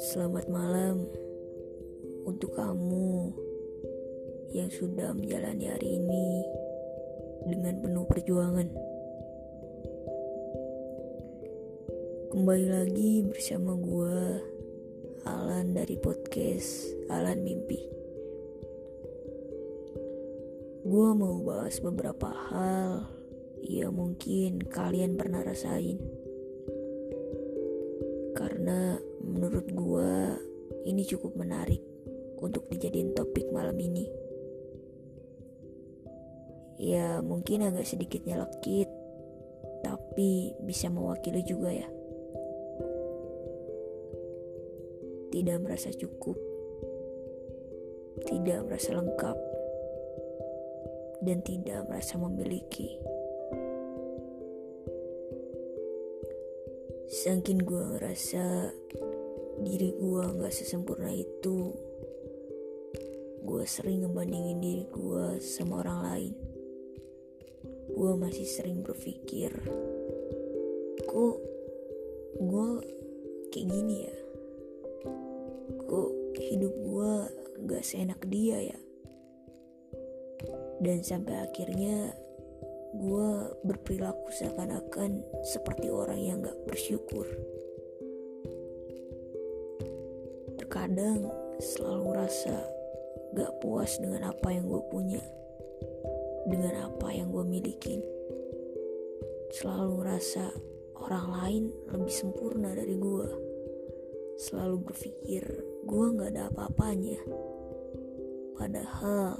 Selamat malam untuk kamu yang sudah menjalani hari ini dengan penuh perjuangan. Kembali lagi bersama gue, Alan dari podcast Alan Mimpi. Gue mau bahas beberapa hal yang mungkin kalian pernah rasain. Karena menurut gua ini cukup menarik untuk dijadiin topik malam ini. Ya mungkin agak sedikit nyelekit, tapi bisa mewakili juga ya. Tidak merasa cukup, tidak merasa lengkap, dan tidak merasa memiliki. Saking gue ngerasa diri gue gak sesempurna itu gue sering ngebandingin diri gue sama orang lain. Gue masih sering berpikir kok gue kayak gini ya? Kok hidup gue gak seenak dia ya? Dan sampai akhirnya gue berperilaku seakan-akan seperti orang yang gak bersyukur. Terkadang selalu rasa gak puas dengan apa yang gue punya, dengan apa yang gue miliki. Selalu rasa orang lain lebih sempurna dari gue. Selalu berpikir gue gak ada apa-apanya. Padahal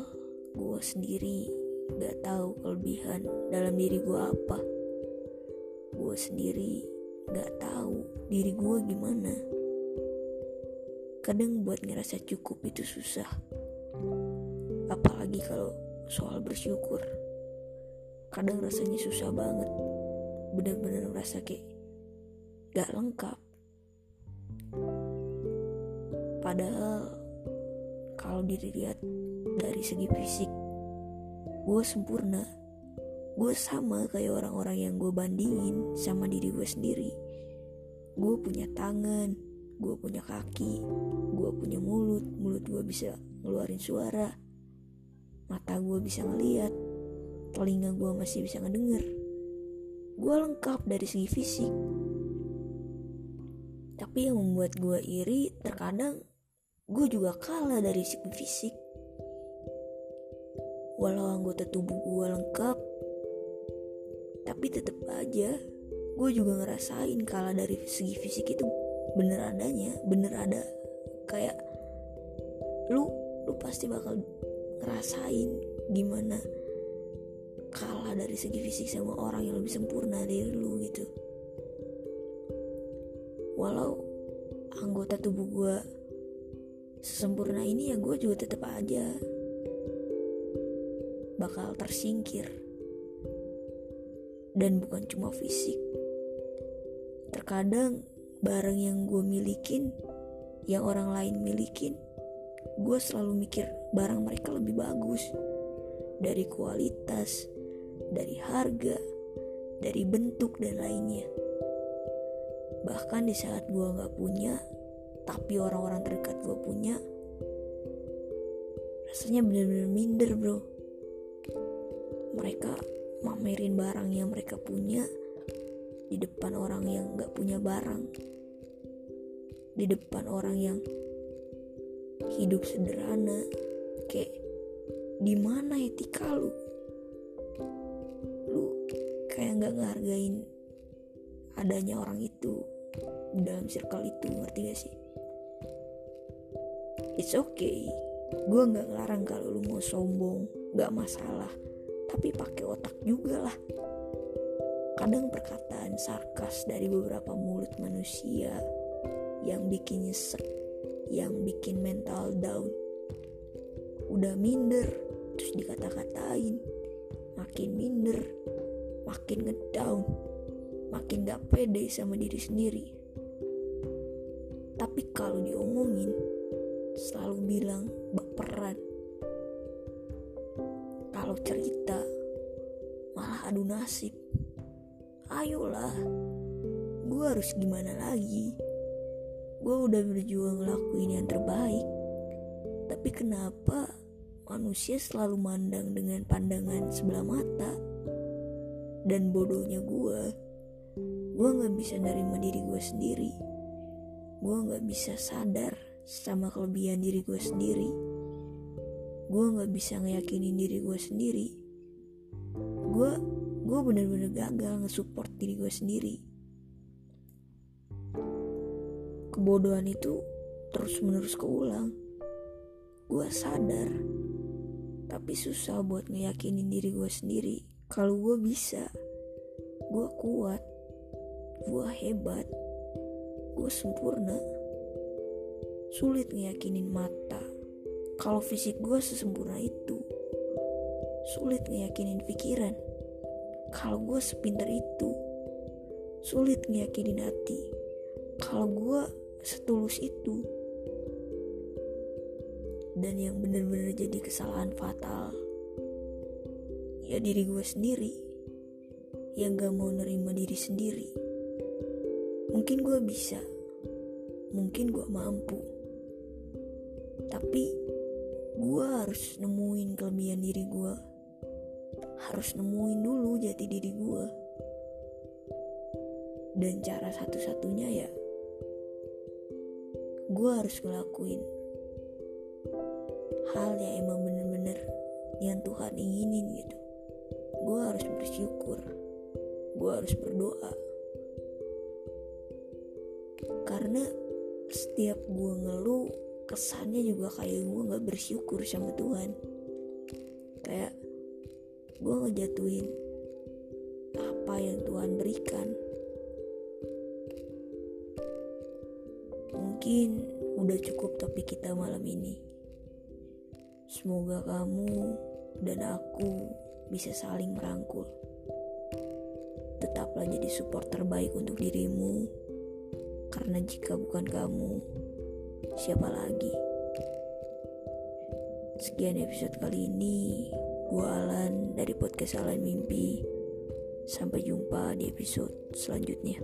gue sendiri gak tahu kelebihan dalam diri gue apa. Gue sendiri gak tahu diri gue gimana. Kadang buat ngerasa cukup itu susah. Apalagi kalau soal bersyukur. Kadang rasanya susah banget. Bener-bener merasa kayak gak lengkap. Padahal kalau dilihat dari segi fisik gue sempurna. Gue sama kayak orang-orang yang gue bandingin sama diri gue sendiri. Gue punya tangan gue punya kaki gue punya mulut mulut gue bisa ngeluarin suara mata gue bisa ngeliat telinga gue masih bisa ngedenger. Gue lengkap dari segi fisik. Tapi yang membuat gue iri terkadang gue juga kalah dari segi fisik walau anggota tubuh gue lengkap tapi tetap aja gue juga ngerasain kalah dari segi fisik itu bener adanya bener ada. Kayak lu lu pasti bakal ngerasain gimana kalah dari segi fisik sama orang yang lebih sempurna dari lu gitu. Walau anggota tubuh gue sesempurna ini ya gue juga tetap aja bakal tersingkir. Dan bukan cuma fisik. Terkadang barang yang gue milikin, yang orang lain milikin, gue selalu mikir barang mereka lebih bagus. Dari kualitas, dari harga, dari bentuk dan lainnya. Bahkan di saat gue gak punya, tapi orang-orang terdekat gue punya, rasanya bener-bener minder bro mereka mamerin barang yang mereka punya di depan orang yang gak punya barang. Di depan orang yang hidup sederhana. Kayak di mana etika lu? Lu kayak nggak ngehargain adanya orang itu dalam circle itu ngerti gak sih? It's okay. Gue nggak ngelarang kalau lu mau sombong. Nggak masalah tapi pakai otak juga lah. Kadang perkataan sarkas dari beberapa mulut manusia yang bikin nyesek, yang bikin mental down. Udah minder, terus dikata-katain. Makin minder, makin ngedown, makin gak pede sama diri sendiri. Tapi kalau diomongin, selalu bilang baperan kalau cerita adu nasib. Ayolah gue harus gimana lagi? Gue udah berjuang ngelakuin yang terbaik. Tapi kenapa manusia selalu mandang dengan pandangan sebelah mata? Dan bodohnya gue gue gak bisa nerima diri gue sendiri. Gue gak bisa sadar sama kelebihan diri gue sendiri. Gue gak bisa ngeyakinin diri gue sendiri gue gue bener-bener gagal nge-support diri gue sendiri. Kebodohan itu terus menerus keulang. Gue sadar tapi susah buat ngeyakinin diri gue sendiri. Kalau gue bisa gue kuat gue hebat gue sempurna. Sulit ngeyakinin mata kalau fisik gue sesempurna itu sulit ngeyakinin pikiran. Kalau gue sepintar itu sulit ngeyakinin hati. Kalau gue setulus itu dan yang bener-bener jadi kesalahan fatal ya diri gue sendiri yang gak mau nerima diri sendiri. Mungkin gue bisa mungkin gue mampu tapi gue harus nemuin kelebihan diri gue harus nemuin dulu jati diri gue dan cara satu-satunya ya gue harus ngelakuin hal yang emang bener-bener yang Tuhan inginin gitu. Gue harus bersyukur gue harus berdoa. Karena setiap gue ngeluh kesannya juga kayak gue gak bersyukur sama Tuhan. Kayak gue ngejatuhin apa yang Tuhan berikan mungkin udah cukup topik kita malam ini Semoga kamu dan aku bisa saling merangkul. Tetaplah jadi support terbaik untuk dirimu, karena jika bukan kamu, siapa lagi? Sekian episode kali ini, gue Alan dari podcast Alan Mimpi. Sampai jumpa di episode selanjutnya.